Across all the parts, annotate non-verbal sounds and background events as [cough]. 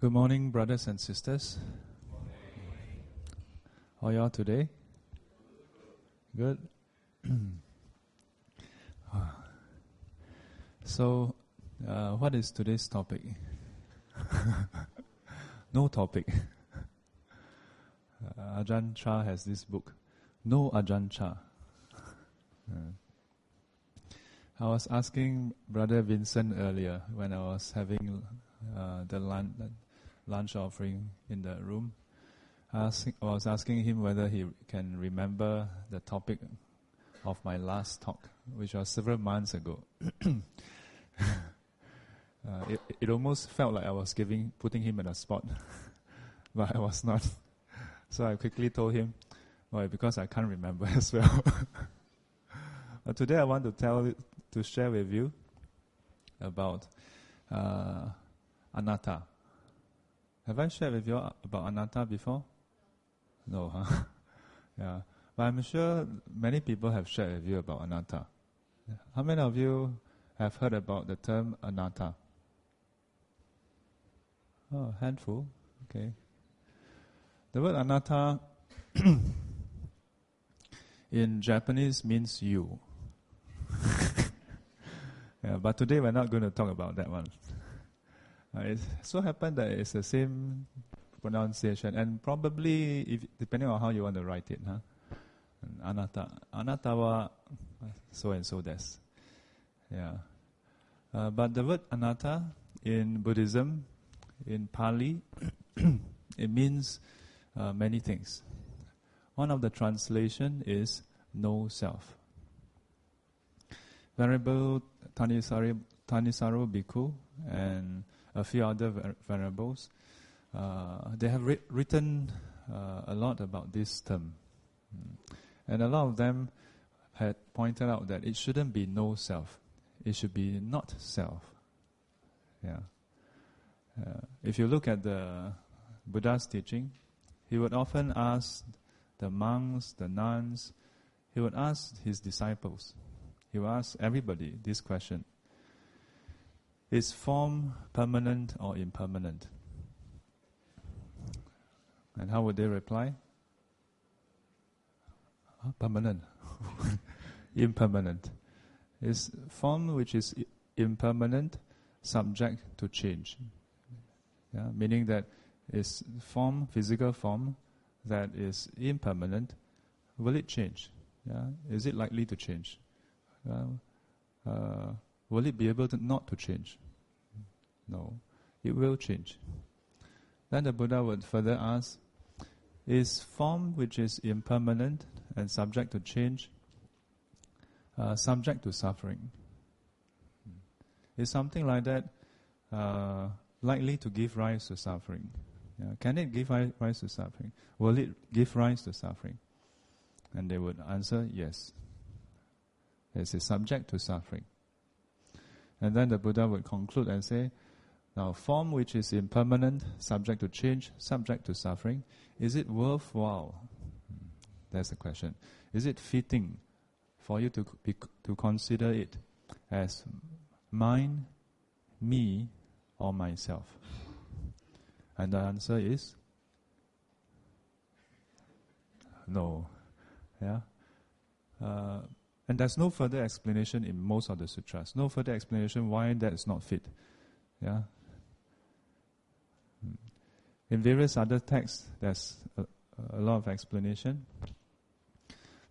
Good morning, brothers and sisters. How are you all today? Good. [clears throat] so, uh, what is today's topic? [laughs] no topic. Uh, Ajahn Chah has this book, No Ajahn Chah. [laughs] Uh, I was asking Brother Vincent earlier when I was having uh, the lunch, lunch offering in the room. I was asking him whether he can remember the topic of my last talk, which was several months ago. [coughs] uh, it, it almost felt like I was giving, putting him in a spot, [laughs] but I was not. [laughs] So I quickly told him, well, because I can't remember [laughs] as well. but today I want to tell, to share with you about uh, anatta. Have I shared with you about anatta before? No, huh? [laughs] yeah. But I'm sure many people have shared with you about anatta. How many of you have heard about the term anatta? Oh, handful. Okay. The word anatta [coughs] in Japanese means you. [laughs] yeah, but today we're not going to talk about that one. Uh, it so happened that it's the same pronunciation, and probably, if, depending on how you want to write it, huh? Anata, anatta wa so and so des. Yeah. Uh, but the word anatta in Buddhism, in Pali, [coughs] it means uh, many things. One of the translation is no self. Venerable Thanissaro Bhikkhu and a few other venerables. Uh, they have ri- written uh, a lot about this term. Mm. And a lot of them had pointed out that it shouldn't be no self. It should be not self. Yeah. Uh, if you look at the Buddha's teaching, he would often ask the monks, the nuns, he would ask his disciples, he would ask everybody this question is form permanent or impermanent? And how would they reply? permanent. [laughs] impermanent. Is form which is impermanent subject to change? Yeah, meaning that is form, physical form, that is impermanent, will it change? Yeah? Is it likely to change? Uh, Will it be able to not to change? No, it will change. Then the Buddha would further ask, is form which is impermanent and subject to change uh, subject to suffering? Is something like that uh, likely to give rise to suffering? Yeah. Can it give rise to suffering? Will it give rise to suffering? And they would answer yes. It is subject to suffering. And then the Buddha would conclude and say, now, form which is impermanent, subject to change, subject to suffering, is it worthwhile? Hmm, that's the question. Is it fitting for you to, be, to consider it as mine, me, or myself? And the answer is no. Yeah? Uh, and there's no further explanation in most of the sutras. No further explanation why that is not fit. Yeah. Hmm. In various other texts, there's a, a lot of explanation.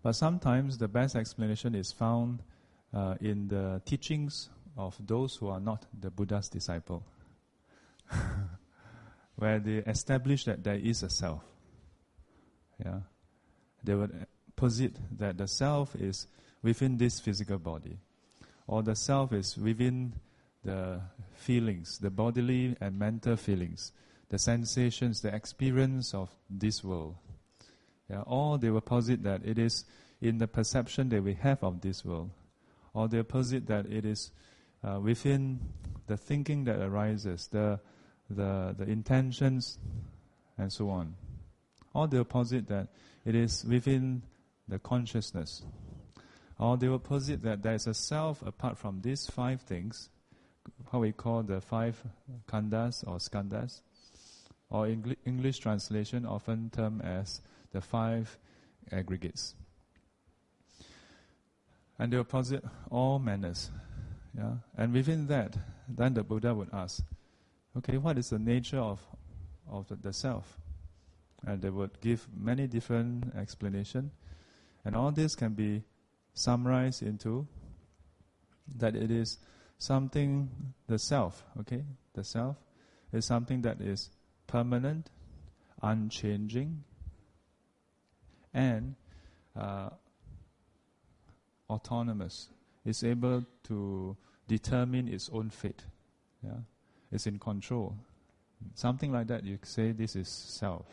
But sometimes the best explanation is found uh, in the teachings of those who are not the Buddha's disciple, [laughs] where they establish that there is a self. Yeah, they would posit that the self is within this physical body, or the self is within the feelings, the bodily and mental feelings, the sensations, the experience of this world. Yeah, or they will posit that it is in the perception that we have of this world, or they posit that it is uh, within the thinking that arises, the, the, the intentions, and so on. Or they posit that it is within the consciousness, or they will posit that there is a self apart from these five things, what we call the five khandhas or skandhas. or English translation often termed as the five aggregates. And they posit all manners. Yeah? And within that, then the Buddha would ask, okay, what is the nature of, of the, the self? And they would give many different explanations. And all this can be summarized into that it is something, the self, okay? The self is something that is permanent, unchanging, and uh, autonomous. It's able to determine its own fate. Yeah? It's in control. Something like that, you say this is self,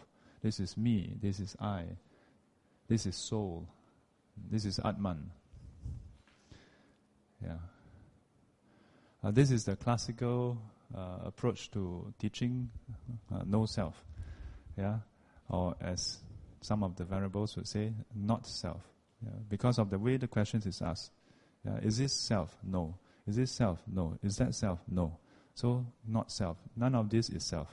this is me, this is I, this is soul, this is Atman. Yeah. Uh, this is the classical uh, approach to teaching uh, no self. Yeah? Or as some of the venerables would say, not self. Yeah? Because of the way the question is asked. Yeah? Is this self? No. Is this self? No. Is that self? No. So, not self. None of this is self.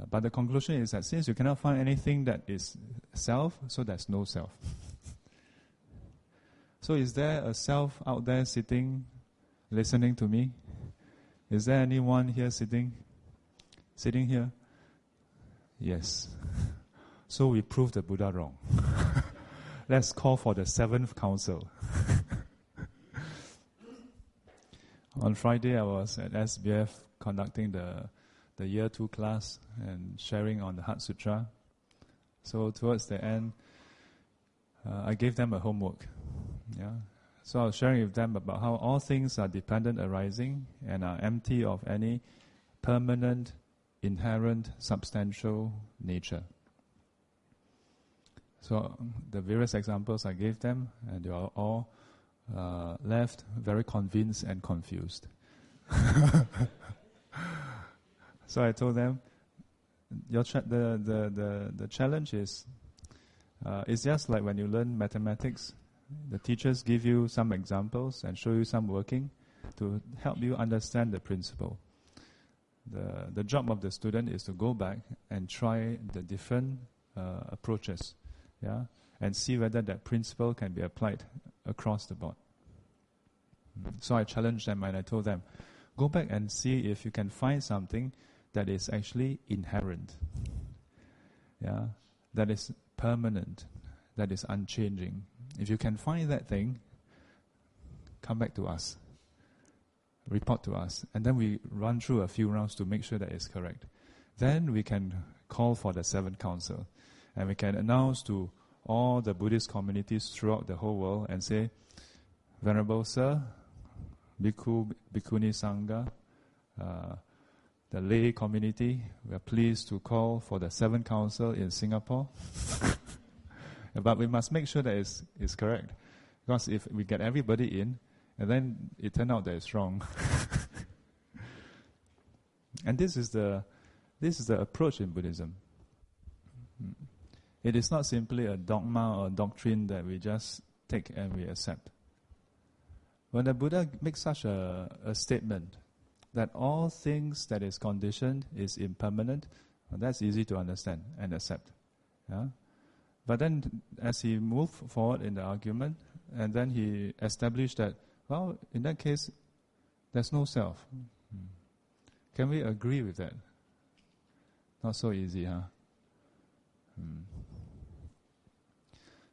Uh, but the conclusion is that since you cannot find anything that is self, so there's no self. [laughs] so, is there a self out there sitting, listening to me? Is there anyone here sitting? Sitting here? Yes. [laughs] So we proved the Buddha wrong. [laughs] Let's call for the seventh council. [laughs] On Friday, I was at SBF conducting the, the year two class and sharing on the Heart Sutra. So towards the end, uh, I gave them a homework. Yeah. So I was sharing with them about how all things are dependent arising and are empty of any permanent, inherent, substantial nature. So the various examples I gave them, and they are all uh, left very convinced and confused. [laughs] so I told them, your cha- the, the, the, the challenge is, uh, it's just like when you learn mathematics, the teachers give you some examples and show you some working to help you understand the principle. The, the job of the student is to go back and try the different uh, approaches, yeah, and see whether that principle can be applied across the board. So I challenged them and I told them, go back and see if you can find something that is actually inherent, yeah, that is permanent, that is unchanging, if you can find that thing, come back to us. Report to us. And then we run through a few rounds to make sure that it's correct. Then we can call for the seventh council. And we can announce to all the Buddhist communities throughout the whole world and say, Venerable Sir, Bhikkhu, Bhikkhuni Sangha, uh, the lay community, we are pleased to call for the seventh council in Singapore. [laughs] But we must make sure that it's, it's correct. Because if we get everybody in, and then it turned out that it's wrong. [laughs] and this is the this is the approach in Buddhism. Mm. It is not simply a dogma or doctrine that we just take and we accept. When the Buddha makes such a, a statement that all things that is conditioned is impermanent, that's easy to understand and accept. Yeah? But then, as he moved forward in the argument, and then he established that, well, in that case, there's no self. Hmm. Can we agree with that? Not so easy, huh? Hmm.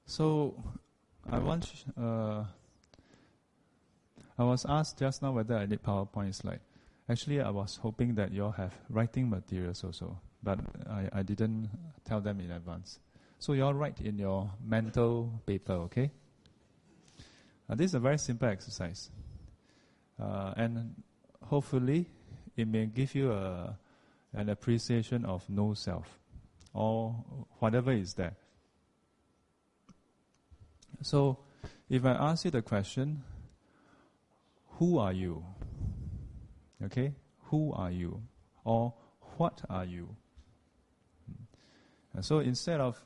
So, I want. Uh, I was asked just now whether I need PowerPoint slide. Actually, I was hoping that you all have writing materials also, but I, I didn't tell them in advance. So you all write in your mental paper, okay? Uh, this is a very simple exercise. Uh, and hopefully, it may give you a, an appreciation of no self or whatever is there. So, if I ask you the question, who are you? Okay? Who are you? Or what are you? And so instead of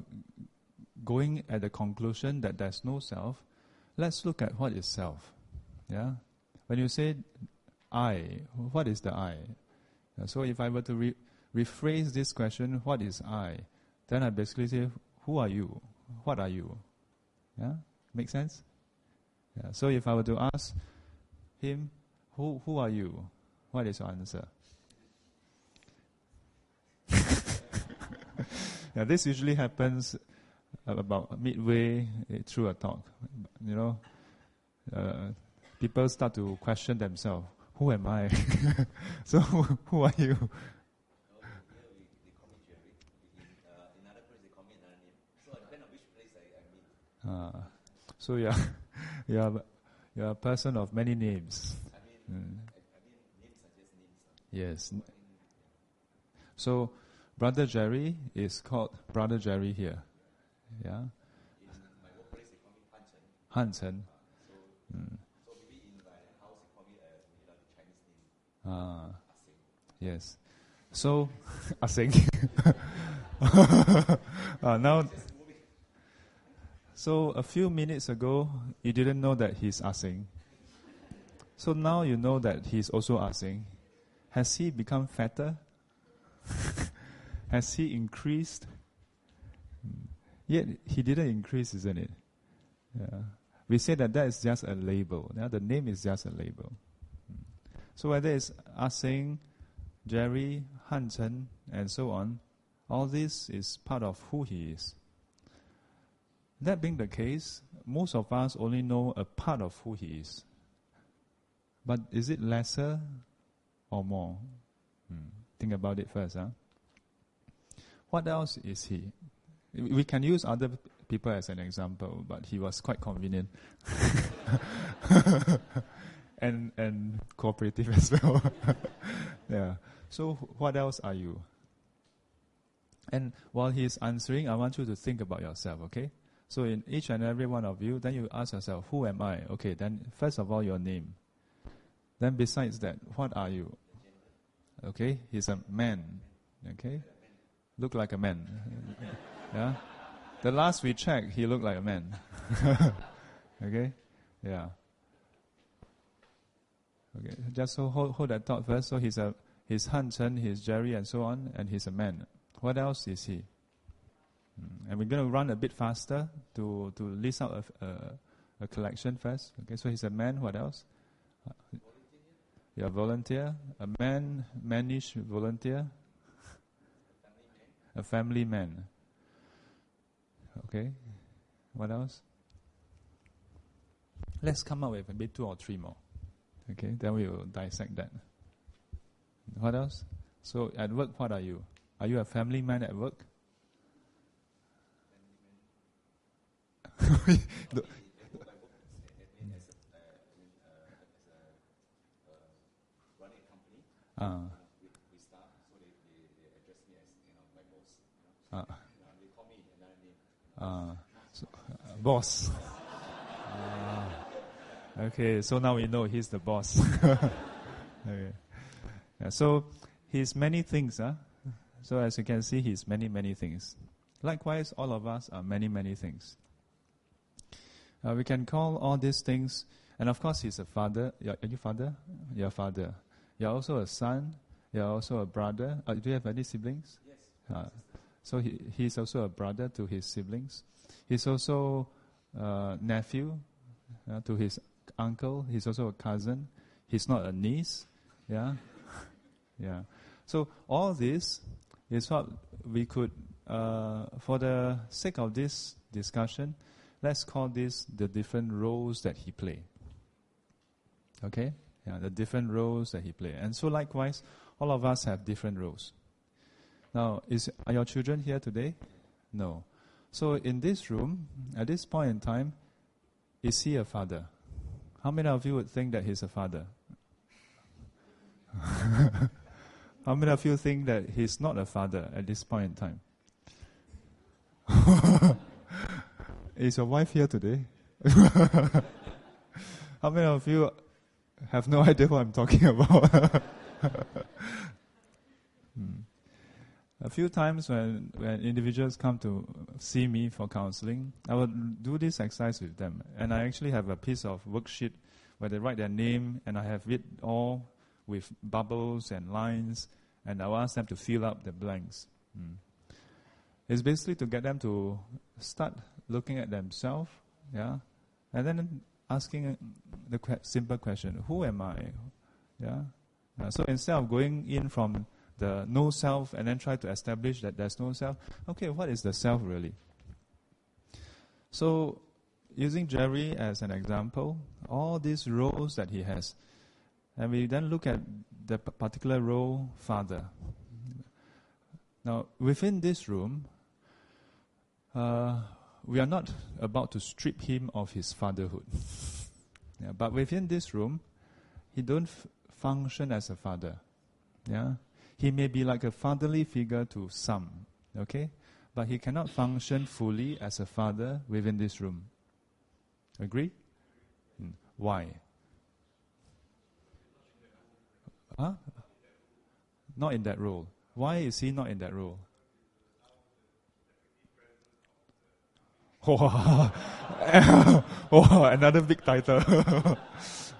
going at the conclusion that there's no self, let's look at what is self. Yeah? When you say I, what is the I? So if I were to re- rephrase this question, what is I? Then I basically say, who are you? What are you? Yeah? Make sense? Yeah. So if I were to ask him, who, who are you? What is your answer? Yeah, this usually happens about midway through a talk. You know, uh, people start to question themselves. Who am I? [laughs] so [laughs] who, are you? Uh, so yeah, [laughs] you are you are a person of many names. I mean, Mm. Yes. So, Brother Jerry is called Brother Jerry here. Yeah. Han Chen. Mm. Ah, yes. [laughs] So, Asing. [laughs] uh, now, so a few minutes ago, you didn't know that he's Asing. So now you know that he's also Asing. Has he become fatter? [laughs] Has he increased? Yet he didn't increase, isn't it? Yeah. We say that that is just a label. Yeah? The name is just a label. Hmm. So whether it's Asing, Jerry, Han Chen, and so on, all this is part of who he is. That being the case, most of us only know a part of who he is. But is it lesser or more? Hmm. Think about it first. Huh? What else is he? We can use other people as an example, but he was quite convenient [laughs] and and cooperative as well. [laughs] yeah. So what else are you? And while he's answering, I want you to think about yourself. Okay. So in each and every one of you, then you ask yourself, who am I? Okay. Then first of all, your name. Then besides that, what are you? Okay. He's a man. Okay look like a man. yeah. The last we checked, he looked like a man. [laughs] okay. Yeah. Okay. Just so hold, hold that thought first. So he's a he's Han Chen, he's Jerry, and so on, and he's a man. What else is he? Mm. And we're going to run a bit faster to to list out a, a, a collection first. Okay. So he's a man. What else? Uh, yeah, volunteer. A man, manish volunteer a family man. Okay, what else? Let's come up with maybe two or three more. Okay, then we will dissect that. What else? So at work, what are you? Are you a family man at work? uh, [laughs] uh, so, uh, boss. Uh, okay, so now we know he's the boss. [laughs] okay. Yeah, so he's many things. Huh? So as you can see, he's many, many things. Likewise, all of us are many, many things. Uh, we can call all these things, and of course, he's a father. Are you father? You're a father. You're also a son. You're also a brother. Uh, do you have any siblings? Yes. Uh, so he, he's also a brother to his siblings. He's also a nephew uh, to his uncle. He's also a cousin. He's not a niece. Yeah. [laughs] yeah. So all this is what we could, uh, for the sake of this discussion, let's call this the different roles that he played. Okay? Yeah, the different roles that he played. And so likewise, all of us have different roles. Now, is, are your children here today? No. So in this room, at this point in time, is he a father? How many of you would think that he's a father? [laughs] How many of you think that he's not a father at this point in time? [laughs] is your wife here today? [laughs] How many of you have no idea what I'm talking about? A few times when, when individuals come to see me for counseling, I would do this exercise with them. And I actually have a piece of worksheet where they write their name and I have it all with bubbles and lines. and I'll ask them to fill up the blanks. Mm. It's basically to get them to start looking at themselves, yeah, and then asking the simple question: Who am I? Yeah. Uh, so instead of going in from the no self and then try to establish that there's no self, okay, what is the self really? So, using Jerry as an example, all these roles that he has, and we then look at the particular role, father. Now, within this room, uh, we are not about to strip him of his fatherhood. yeah, but within this room, he don't f- function as a father. Yeah, he may be like a fatherly figure to some. Okay, but he cannot function fully as a father within this room. Agree? Hmm. Why? Huh? Not in that role. Why is he not in that role? [laughs] Oh, oh [laughs] another big title. [laughs]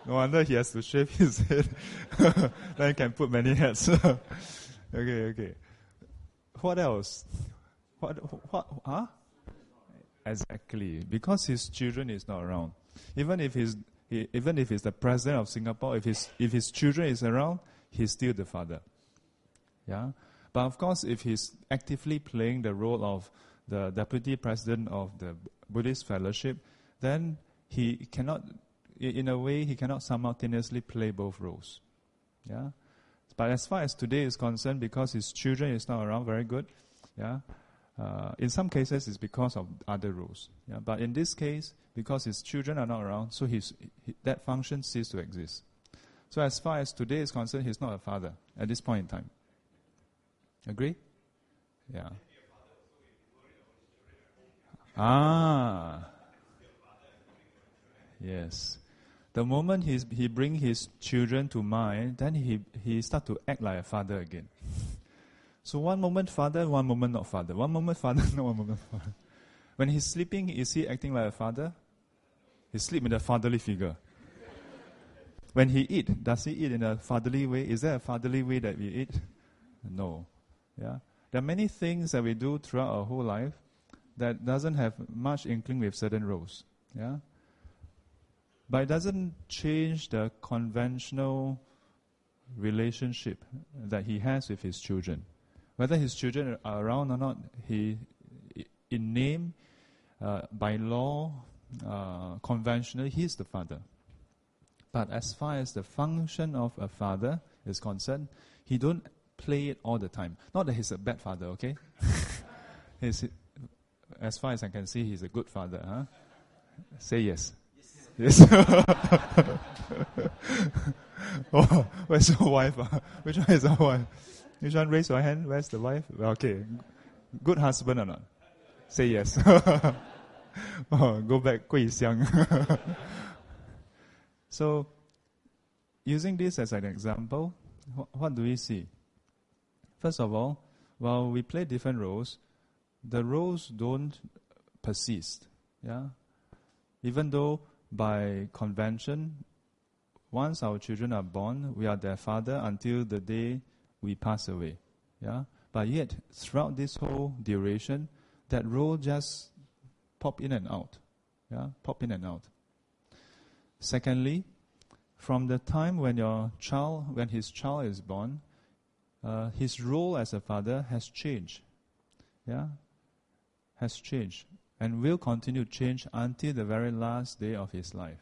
no wonder he has to shave his [laughs] head. [laughs] then he can put many hats. [laughs] okay, okay. What else? What, what, huh? Exactly. Because his children is not around. Even if he's, he, even if he's the president of Singapore, if his, if his children is around, he's still the father. Yeah? But of course, if he's actively playing the role of the deputy president of the Buddhist fellowship, then he cannot, in a way, he cannot simultaneously play both roles. Yeah? But as far as today is concerned, because his children is not around, very good. Yeah? Uh, in some cases, it's because of other roles. Yeah? But in this case, because his children are not around, so his, he, that function ceases to exist. So as far as today is concerned, he's not a father at this point in time. Agree? Yeah. Ah. Yes. The moment he's, he bring his children to mind, then he, he start to act like a father again. [laughs] So one moment father, one moment not father. One moment father, [laughs] no one moment father. When he's sleeping, is he acting like a father? He sleep in a fatherly figure. [laughs] When he eat, does he eat in a fatherly way? Is there a fatherly way that we eat? No. Yeah. There are many things that we do throughout our whole life that doesn't have much inkling with certain roles. Yeah? But it doesn't change the conventional relationship that he has with his children. Whether his children are around or not, he, in name, uh, by law, uh, conventionally, he is the father. But as far as the function of a father is concerned, he don't play it all the time. Not that he's a bad father, okay? [laughs] he's, as far as I can see, he's a good father. Huh? Say yes. Yes. [laughs] oh, where's your wife? Uh? Which one is your wife? Which one? Raise your hand. Where's the wife? Okay. Good husband or not? Say yes. [laughs] oh, go back, 桂香. [laughs] so, using this as an example, wh- what do we see? First of all, while we play different roles, the roles don't persist. Yeah? Even though by convention, once our children are born, we are their father until the day we pass away. Yeah? But yet, throughout this whole duration, that role just pop in and out. Yeah? Pop in and out. Secondly, from the time when your child, when his child is born, uh, his role as a father has changed. Yeah? has changed and will continue to change until the very last day of his life.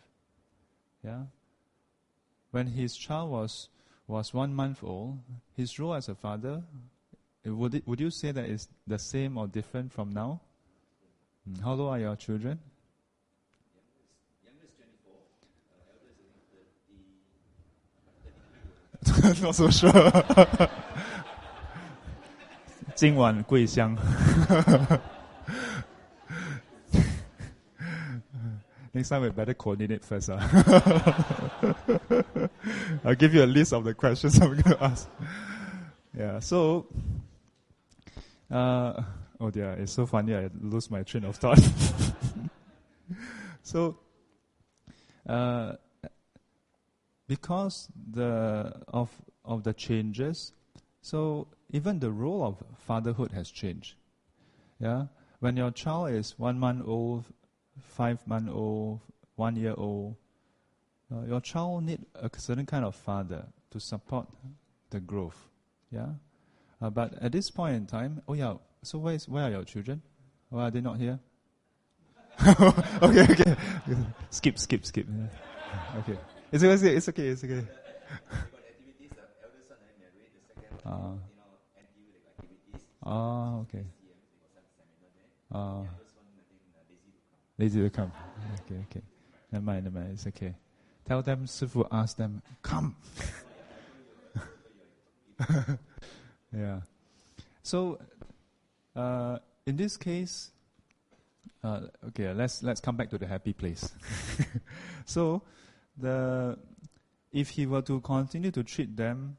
Yeah? When his child was, was one month old, his role as a father, would, it, would you say that is the same or different from now? Mm. How old are your children? Not [laughs] so sure. [laughs] 今晚桂香。 [laughs] Next time we better coordinate first. Uh. [laughs] I'll give you a list of the questions [laughs] I'm going to ask. Yeah, so, uh, oh dear, it's so funny I lose my train of thought. [laughs] so, uh, because the of of the changes, So even the role of fatherhood has changed. Yeah, when your child is one month old, five month old, one year old, uh, your child need a certain kind of father to support the growth. Yeah, uh, but at this point in time, oh yeah. So where is where are your children? Why are they not here? [laughs] okay, okay. skip, skip, skip. Yeah. Okay. It's okay. It's okay. It's okay. Uh, [laughs] oh, okay. Oh. Lazy to come. Okay, okay. Never mind, never mind. It's okay. Tell them, Sifu ask them, come. [laughs] yeah. So, uh, in this case, uh, okay, let's let's come back to the happy place. [laughs] so, the if he were to continue to treat them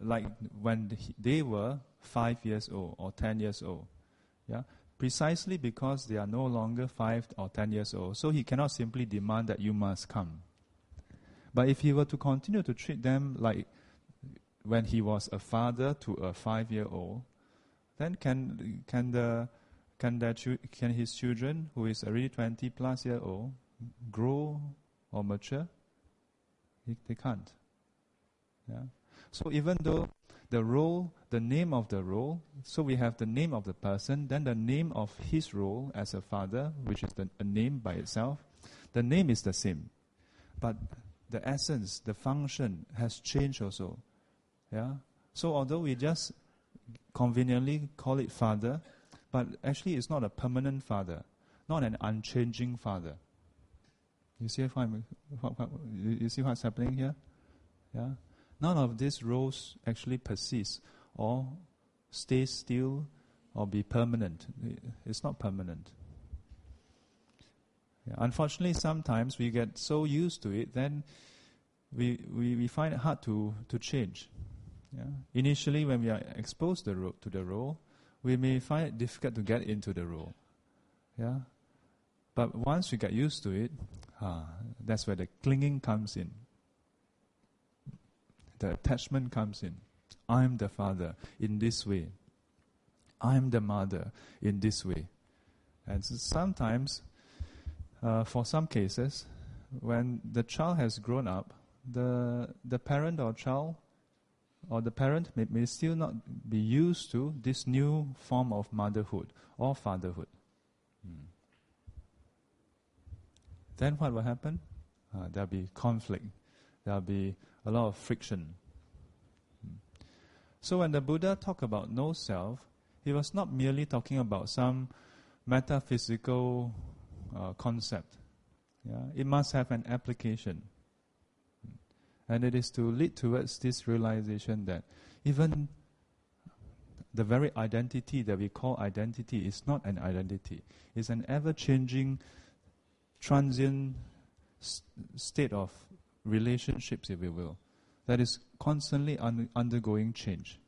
like when they were five years old or ten years old, yeah, precisely because they are no longer five or ten years old, so he cannot simply demand that you must come. But if he were to continue to treat them like when he was a father to a five-year-old, then can can the can that can his children who is already 20 plus year old grow or mature? They can't. Yeah. So even though the role, the name of the role, so we have the name of the person, then the name of his role as a father, which is the, a name by itself, the name is the same. But the essence, the function has changed also. Yeah. So although we just conveniently call it father, but actually it's not a permanent father, not an unchanging father. You see what, what, what you see what's happening here? Yeah. None of these roles actually persist or stay still or be permanent. It's not permanent. Unfortunately, sometimes we get so used to it, then we, we, we find it hard to, to change. Yeah? Initially, when we are exposed to the, ro- to the role, we may find it difficult to get into the role. Yeah? But once we get used to it, ah, that's where the clinging comes in. The attachment comes in. I'm the father in this way. I'm the mother in this way. And so sometimes, uh, for some cases, when the child has grown up, the, the parent or child or the parent may, may still not be used to this new form of motherhood or fatherhood. Hmm. Then what will happen? Uh, there'll be conflict. There'll be a lot of friction. So when the Buddha talked about no self, he was not merely talking about some metaphysical uh, concept. Yeah? It must have an application. And it is to lead towards this realization that even the very identity that we call identity is not an identity. It's an ever changing, transient state of relationships, if you will, that is constantly un- undergoing change.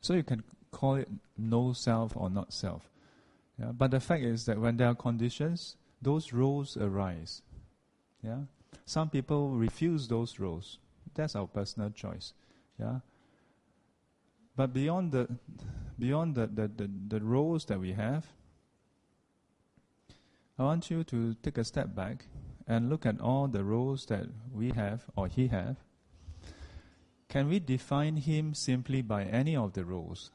So you can call it no self or not self. Yeah? But the fact is that when there are conditions, those roles arise. Yeah? Some people refuse those roles. That's our personal choice. Yeah. But beyond the beyond the, the, the, the roles that we have, I want you to take a step back and look at all the roles that we have or he have. Can we define him simply by any of the roles?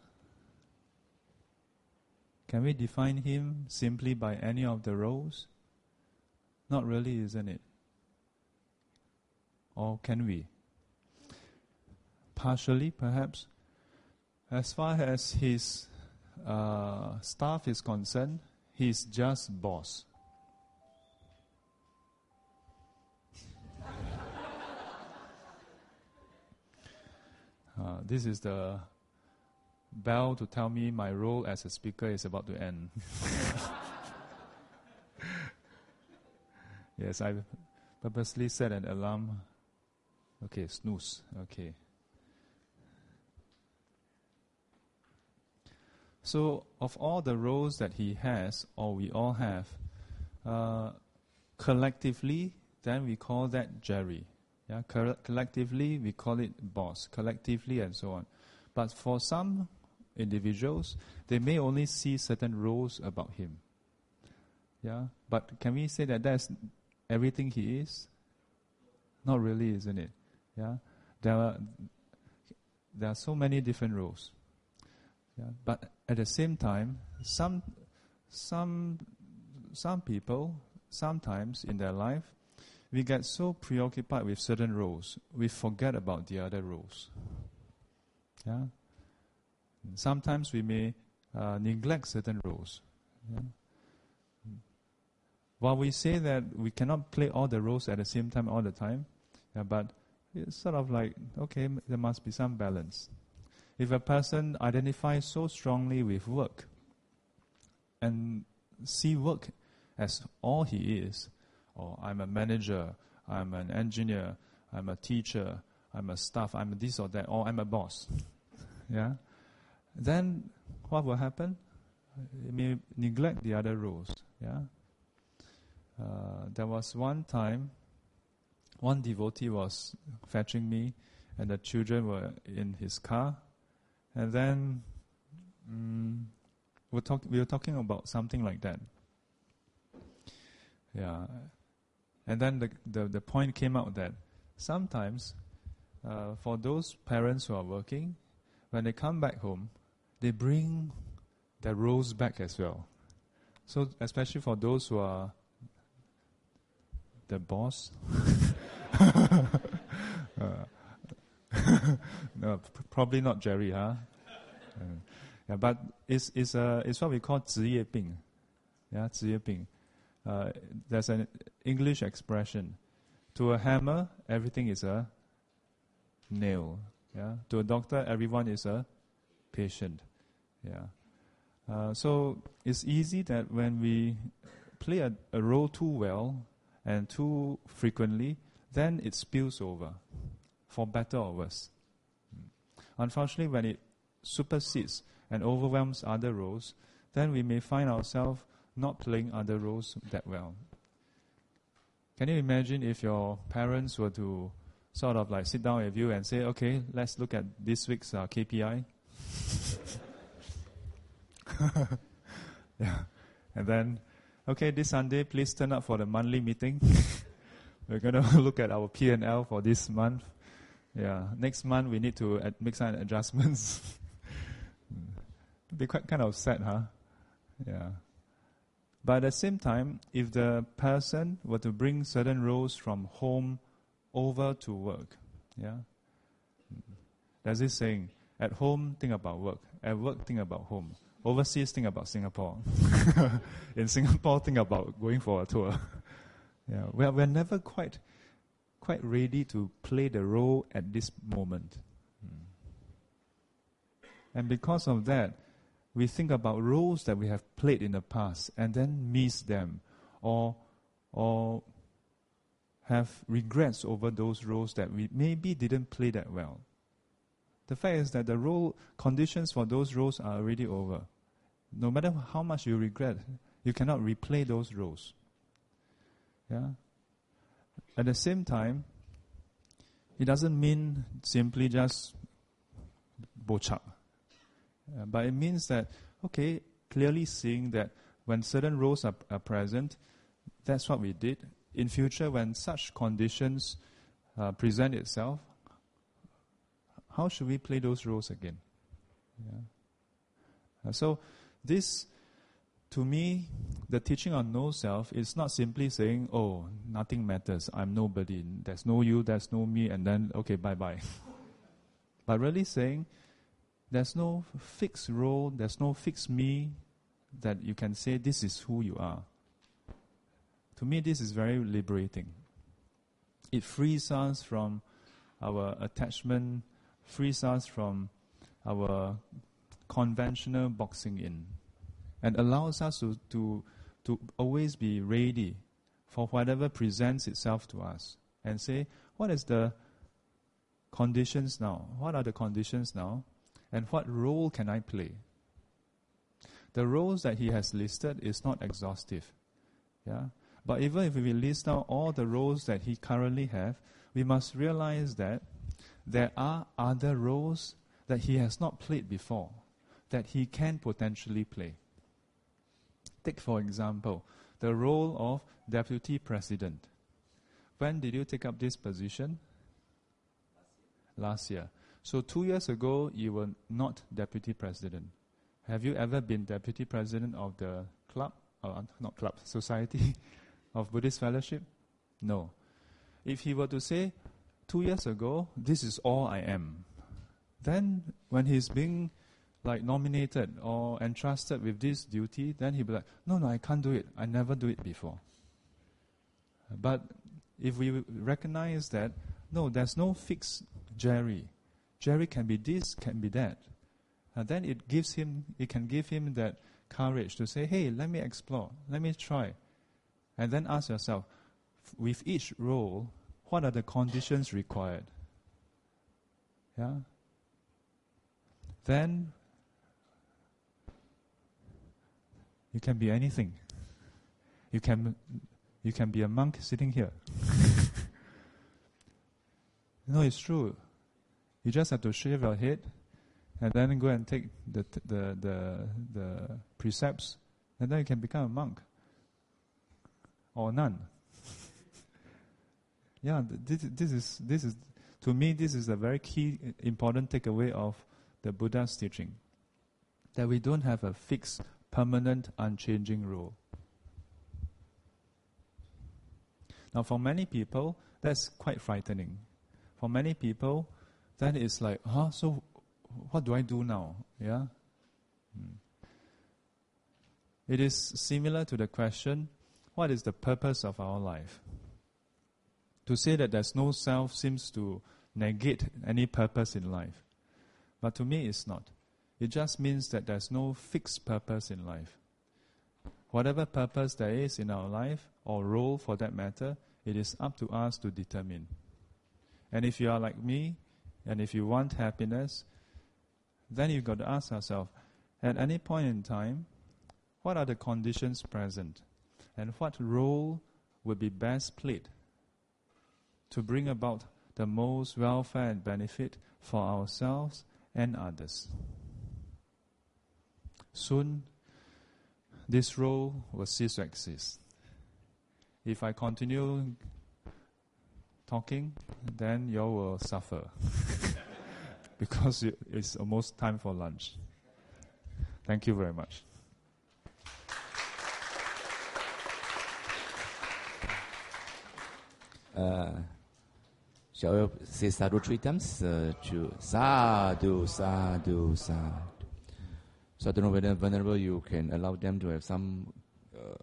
Can we define him simply by any of the roles? Not really, isn't it? Or can we? Partially, perhaps. As far as his uh, staff is concerned, he's just boss. Uh, this is the bell to tell me my role as a speaker is about to end. [laughs] yes, I purposely set an alarm Okay, snooze. Okay. So, of all the roles that he has, or we all have, uh, collectively, then we call that Jerry. Yeah, collectively we call it boss, collectively and so on. But for some individuals, they may only see certain roles about him. Yeah, but can we say that that's everything he is? Not really, isn't it? Yeah, there are there are so many different roles. Yeah, but at the same time, some some some people sometimes in their life we get so preoccupied with certain roles, we forget about the other roles. Yeah. Sometimes we may uh, neglect certain roles. Yeah? While we say that we cannot play all the roles at the same time all the time, yeah, but it's sort of like, okay, there must be some balance. If a person identifies so strongly with work and see work as all he is, or I'm a manager, I'm an engineer, I'm a teacher, I'm a staff, I'm this or that, or I'm a boss. [laughs] yeah? Then what will happen? It may neglect the other roles. Yeah? Uh, there was one time, one devotee was fetching me, and the children were in his car, and then um, we're talk, we were talking about something like that. Yeah. And then the, the, the point came out that sometimes uh, for those parents who are working, when they come back home, they bring their roles back as well. So, especially for those who are the boss. [laughs] uh, [laughs] no, probably not Jerry, huh? Uh, yeah, but it's, it's, uh, it's what we call 职业病. Yeah, 职业病. Uh, there's an English expression. To a hammer, everything is a nail. Yeah. To a doctor, everyone is a patient. Yeah. Uh, so it's easy that when we play a, a role too well and too frequently, then it spills over, for better or worse. Unfortunately, when it supersedes and overwhelms other roles, then we may find ourselves not playing other roles that well. Can you imagine if your parents were to sort of like sit down with you and say, okay, let's look at this week's uh, KPI? [laughs] yeah. And then, okay, this Sunday, please turn up for the monthly meeting. [laughs] We're going [laughs] to look at our P&L for this month. Yeah. Next month, we need to ad- make some adjustments. Be quite kind of sad, huh? Yeah. But at the same time, if the person were to bring certain roles from home over to work, yeah, there's this saying: at home, think about work; at work, think about home. Overseas, think about Singapore. [laughs] In Singapore, think about going for a tour. [laughs] yeah, we're, we're never quite quite ready to play the role at this moment. Hmm. And because of that, we think about roles that we have played in the past and then miss them or or have regrets over those roles that we maybe didn't play that well. The fact is that the role conditions for those roles are already over. No matter how much you regret, you cannot replay those roles. Yeah. At the same time, it doesn't mean simply just bochap. Uh, but it means that, okay, clearly seeing that when certain roles are, are present, that's what we did. In future, when such conditions uh, present itself, how should we play those roles again? Yeah. Uh, so, this, to me, the teaching on no self is not simply saying, oh, nothing matters, I'm nobody, there's no you, there's no me, and then, okay, bye bye. [laughs] but really saying, there's no fixed role, there's no fixed me that you can say this is who you are. To me, this is very liberating. It frees us from our attachment, frees us from our conventional boxing in, and allows us to, to, to always be ready for whatever presents itself to us and say, what is the conditions now? What are the conditions now? And what role can I play? The roles that he has listed is not exhaustive. Yeah? But even if we list out all the roles that he currently have, we must realize that there are other roles that he has not played before that he can potentially play. Take, for example, the role of deputy president. When did you take up this position? Last year. So, two years ago, you were not deputy president. Have you ever been deputy president of the club? Uh, not club, [laughs] society [laughs] of Buddhist fellowship? No. If he were to say, two years ago, this is all I am, then when he's being like nominated or entrusted with this duty, then he'll be like, no, no, I can't do it. I never do it before. But if we recognize that, no, there's no fixed Jerry. Jerry can be this, can be that. And then it gives him, it can give him that courage to say, hey, let me explore, let me try. And then ask yourself, with each role, what are the conditions required? Yeah? Then you can be anything. You can you can be a monk sitting here. [laughs] no, it's true. You just have to shave your head and then go and take the, the, the, the precepts, and then you can become a monk or nun. [laughs] yeah, this, this, is, this is, to me, this is a very key, important takeaway of the Buddha's teaching. That we don't have a fixed, permanent, unchanging rule. Now, for many people, that's quite frightening. For many people, then it's like, huh, so what do I do now? Yeah? Hmm. It is similar to the question, what is the purpose of our life? To say that there's no self seems to negate any purpose in life. But to me, it's not. It just means that there's no fixed purpose in life. Whatever purpose there is in our life, or role for that matter, it is up to us to determine. And if you are like me, and if you want happiness, then you've got to ask yourself at any point in time, what are the conditions present? And what role would be best played to bring about the most welfare and benefit for ourselves and others? Soon, this role will cease to exist. If I continue talking, then you will suffer. [laughs] because it's almost time for lunch. Thank you very much. Uh, shall we say sadhu three times? Uh, to sadhu, sadhu, sadhu. So I don't know whether Venerable you can allow them to have some uh,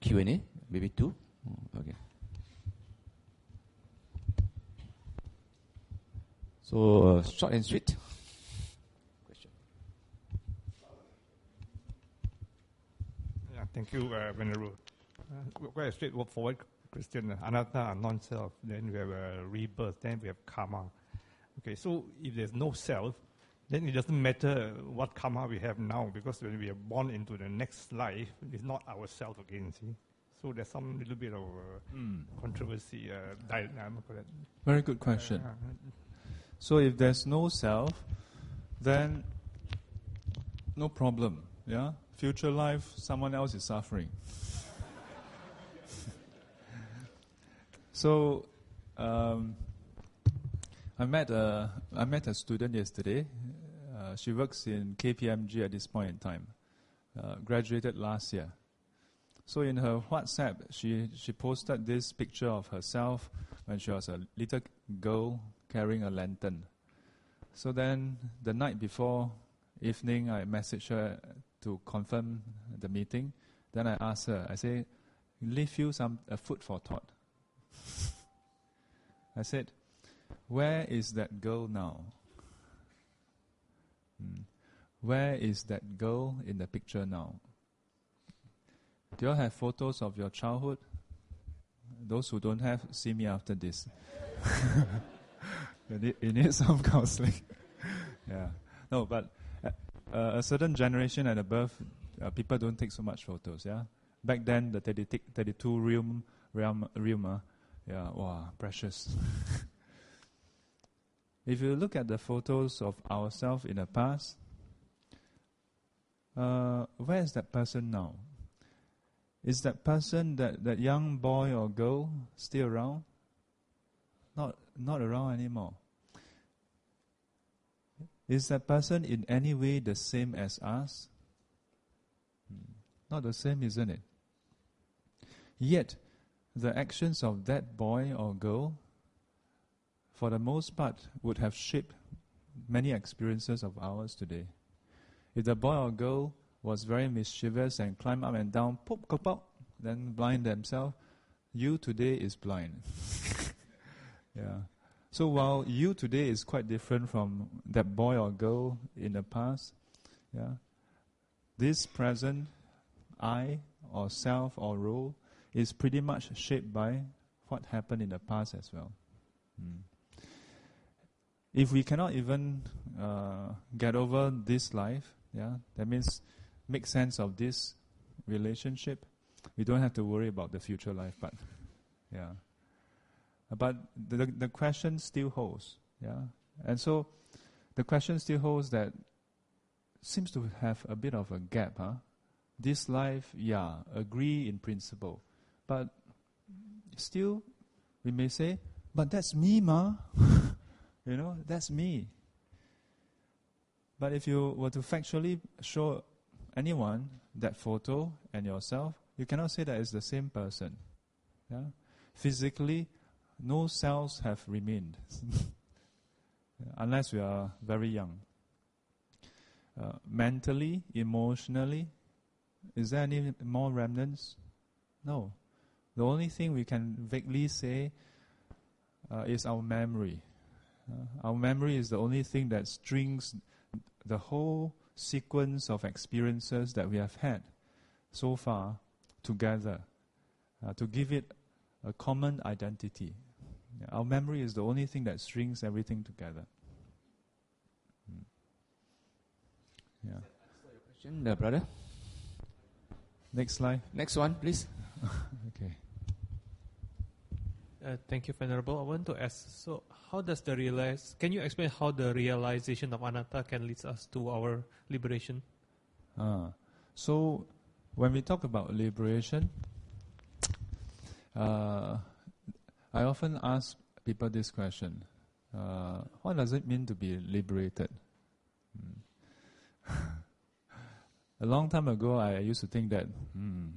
Q&A, maybe two? Okay. So, uh, short and sweet. Question. Yeah, thank you, uh, Venerable. Uh, quite a straightforward question. Anatta, non-self. Then we have a rebirth. Then we have karma. Okay, so if there's no self, then it doesn't matter what karma we have now, because when we are born into the next life, it's not ourself again. See, so there's some little bit of uh, mm. controversy. Uh, dynamic. Very good question. Uh, so if there's no self, then no problem. Yeah? Future life, someone else is suffering. [laughs] so um, I met a I met a student yesterday. Uh, she works in KPMG at this point in time. Uh, graduated last year. So in her WhatsApp, she she posted this picture of herself when she was a little girl carrying a lantern. So then, the night before evening, I messaged her to confirm the meeting. Then I asked her, I say, leave you some a food for thought. [laughs] I said, where is that girl now? Hmm. Where is that girl in the picture now? Do you all have photos of your childhood? Those who don't have, see me after this. [laughs] you, need, you need some counseling. [laughs] yeah. No, but uh, a certain generation and above, uh, people don't take so much photos. Yeah. Back then, the 30, 32 realm, realm, realm uh, Yeah, wow, precious. [laughs] if you look at the photos of ourselves in the past, uh, where is that person now? Is that person, that, that young boy or girl, still around? Not, not around anymore. Is that person in any way the same as us? Hmm. Not the same, isn't it? Yet, the actions of that boy or girl, for the most part, would have shaped many experiences of ours today. If the boy or girl was very mischievous and climbed up and down, pop, pop, pop, then blind themselves, you today is blind. [laughs] yeah. So while you today is quite different from that boy or girl in the past, yeah, this present I or self or role is pretty much shaped by what happened in the past as well. Mm. If we cannot even uh, get over this life, yeah, that means make sense of this relationship. We don't have to worry about the future life, but yeah. But the the question still holds, yeah. And so the question still holds that seems to have a bit of a gap, huh? This life, yeah, agree in principle. But still we may say, but that's me, ma. [laughs] you know, that's me. But if you were to factually show anyone that photo and yourself, you cannot say that it's the same person. Yeah? Physically, no cells have remained, [laughs] unless we are very young. Uh, mentally, emotionally, is there any more remnants? No. The only thing we can vaguely say uh, is our memory. Uh, our memory is the only thing that strings the whole sequence of experiences that we have had so far together uh, to give it a common identity. Yeah, our memory is the only thing that strings everything together. Hmm. Yeah. Question, uh, brother. Next slide. Next one, please. [laughs] okay. Uh, thank you, Venerable. I want to ask, so how does the realize, can you explain how the realization of anatta can lead us to our liberation? Ah, so when we talk about liberation, uh, I often ask people this question. Uh, what does it mean to be liberated? Hmm. [laughs] A long time ago, I used to think that hmm,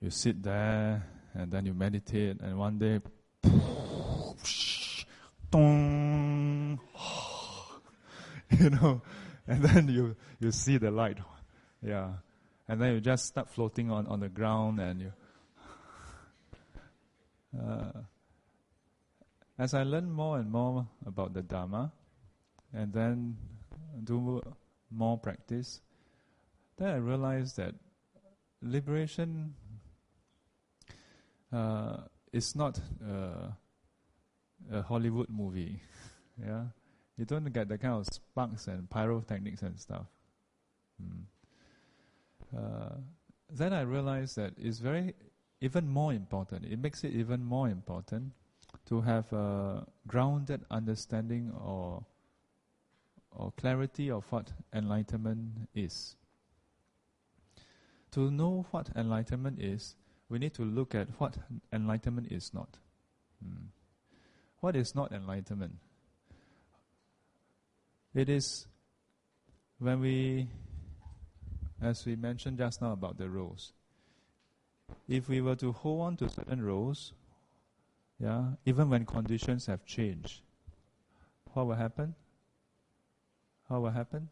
you sit there and then you meditate, and one day [laughs] [laughs] you know, and then you, you see the light. Yeah. And then you just start floating on, on the ground and you. Uh, as I learn more and more about the Dharma, and then do more practice, then I realize that liberation uh, is not uh, a Hollywood movie. [laughs] yeah, you don't get the kind of sparks and pyrotechnics and stuff. Mm. Uh, then I realized that it's very even more important. It makes it even more important to have a grounded understanding or or clarity of what enlightenment is. To know what enlightenment is, we need to look at what enlightenment is not. Hmm. What is not enlightenment? It is when we, as we mentioned just now about the roles, if we were to hold on to certain roles, yeah, even when conditions have changed, what will happen? What will happen?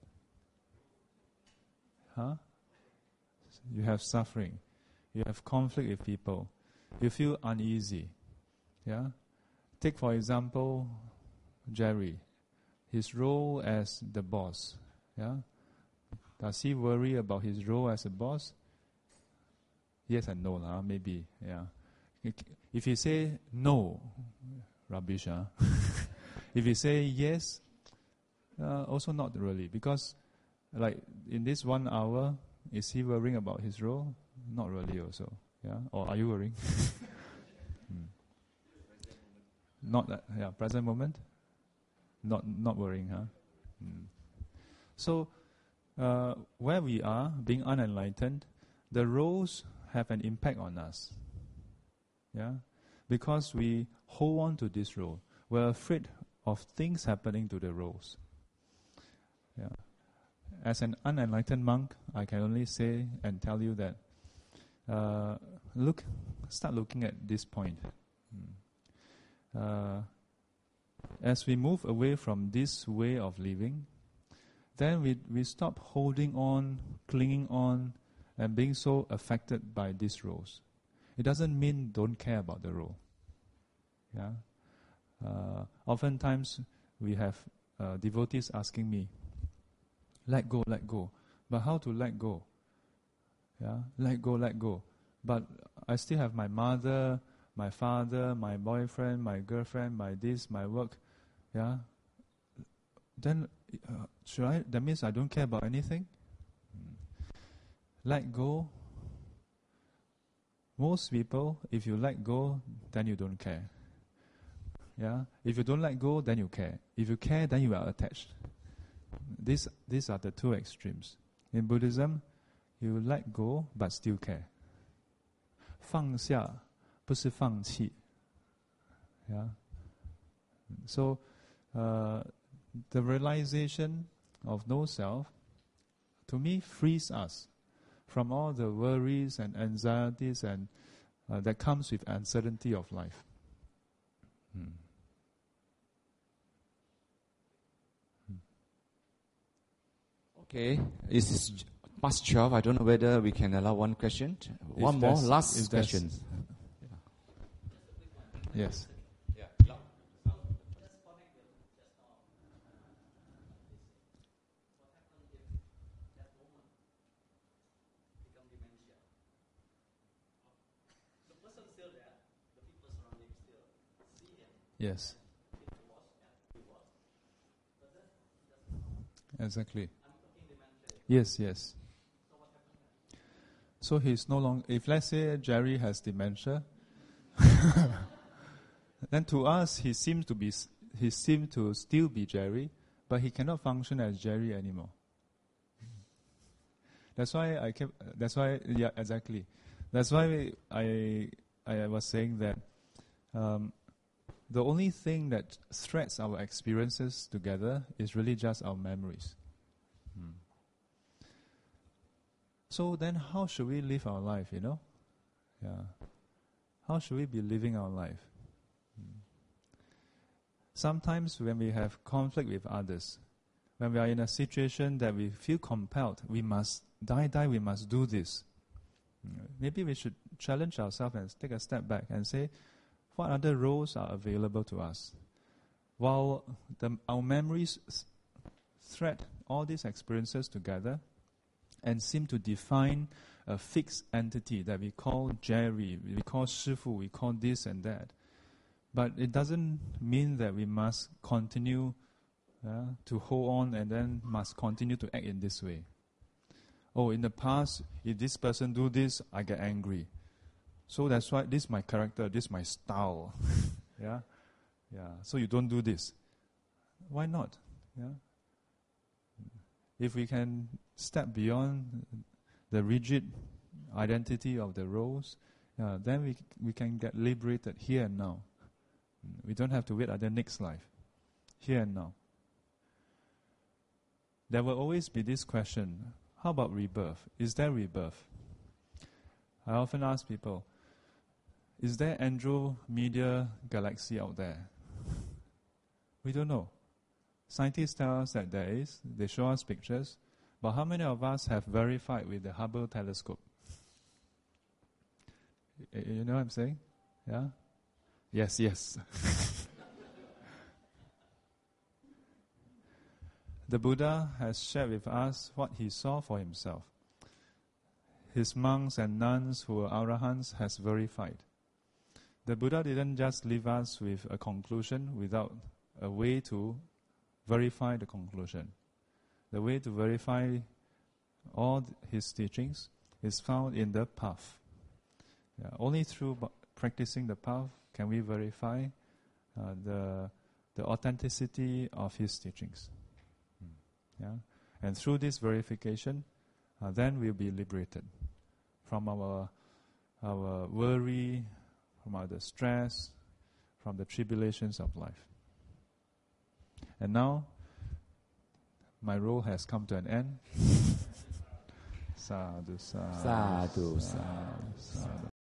Huh? You have suffering. You have conflict with people. You feel uneasy. Yeah? Take, for example, Jerry. His role as the boss. Yeah? Does he worry about his role as a boss? Yes and no, lah, maybe. Yeah. If he say no, rubbish. Huh? [laughs] if he say yes, uh, also not really. Because, like, in this one hour, is he worrying about his role? Not really, also. Yeah? Or are you worrying? [laughs] hmm. Not that, yeah, present moment. Not not worrying, huh? Mm. So, uh, where we are, being unenlightened, the roles have an impact on us. Yeah, because we hold on to this role. We're afraid of things happening to the roles. Yeah. As an unenlightened monk, I can only say and tell you that uh, look, start looking at this point. Hmm. Uh, as we move away from this way of living, then we, we stop holding on, clinging on, and being so affected by these roles. It doesn't mean don't care about the role. Yeah. Uh, oftentimes we have uh, devotees asking me, let go, let go. But how to let go? Yeah, let go, let go. But I still have my mother, my father, my boyfriend, my girlfriend, my this, my work. Yeah. Then uh, should I? That means I don't care about anything. Let go. Most people, if you let go, then you don't care. Yeah. If you don't let go, then you care. If you care, then you are attached. These these are the two extremes. In Buddhism, you let go but still care. 放下不是放弃. Yeah. So, uh, the realization of no self, to me, frees us from all the worries and anxieties and uh, that comes with uncertainty of life. Hmm. Okay, this is past 12. I don't know whether we can allow one question. one more, last question. [laughs] Yes. Yes. Exactly. Yes, yes. So he's no longer, if let's say Jerry has dementia, [laughs] then to us he seems to be, he seems to still be Jerry, but he cannot function as Jerry anymore. [laughs] That's why I kept, that's why, yeah, exactly. That's why I, I was saying that um, the only thing that threads our experiences together is really just our memories. Hmm. So then, how should we live our life, you know? Yeah. How should we be living our life? Hmm. Sometimes, when we have conflict with others, when we are in a situation that we feel compelled, we must die, die, we must do this. Hmm. Maybe we should challenge ourselves and take a step back and say, what other roles are available to us? While the, our memories thread all these experiences together, and seem to define a fixed entity that we call Jerry, we call Shifu, we call this and that. But it doesn't mean that we must continue uh, to hold on and then must continue to act in this way. Oh, in the past, if this person do this, I get angry. So that's why this is my character, this is my style. [laughs] yeah? Yeah. So you don't do this. Why not? Yeah? If we can step beyond the rigid identity of the roles, then we, we can get liberated here and now. We don't have to wait at the next life. Here and now. There will always be this question how about rebirth? Is there rebirth? I often ask people, is there Andromeda galaxy out there? We don't know. Scientists tell us that there is. They show us pictures. But how many of us have verified with the Hubble telescope? You know what I'm saying? Yeah? Yes, yes. [laughs] the Buddha has shared with us what he saw for himself. His monks and nuns who were arahants has verified. The Buddha didn't just leave us with a conclusion without a way to verify the conclusion. The way to verify all his teachings is found in the path. Yeah, only through practicing the path can we verify uh, the the authenticity of his teachings. Yeah, and through this verification, uh, then we'll be liberated from our our worry, from our stress, from the tribulations of life. And now, my role has come to an end. [laughs] sadhu, sadhu, Sadhu, sadhu, sadhu.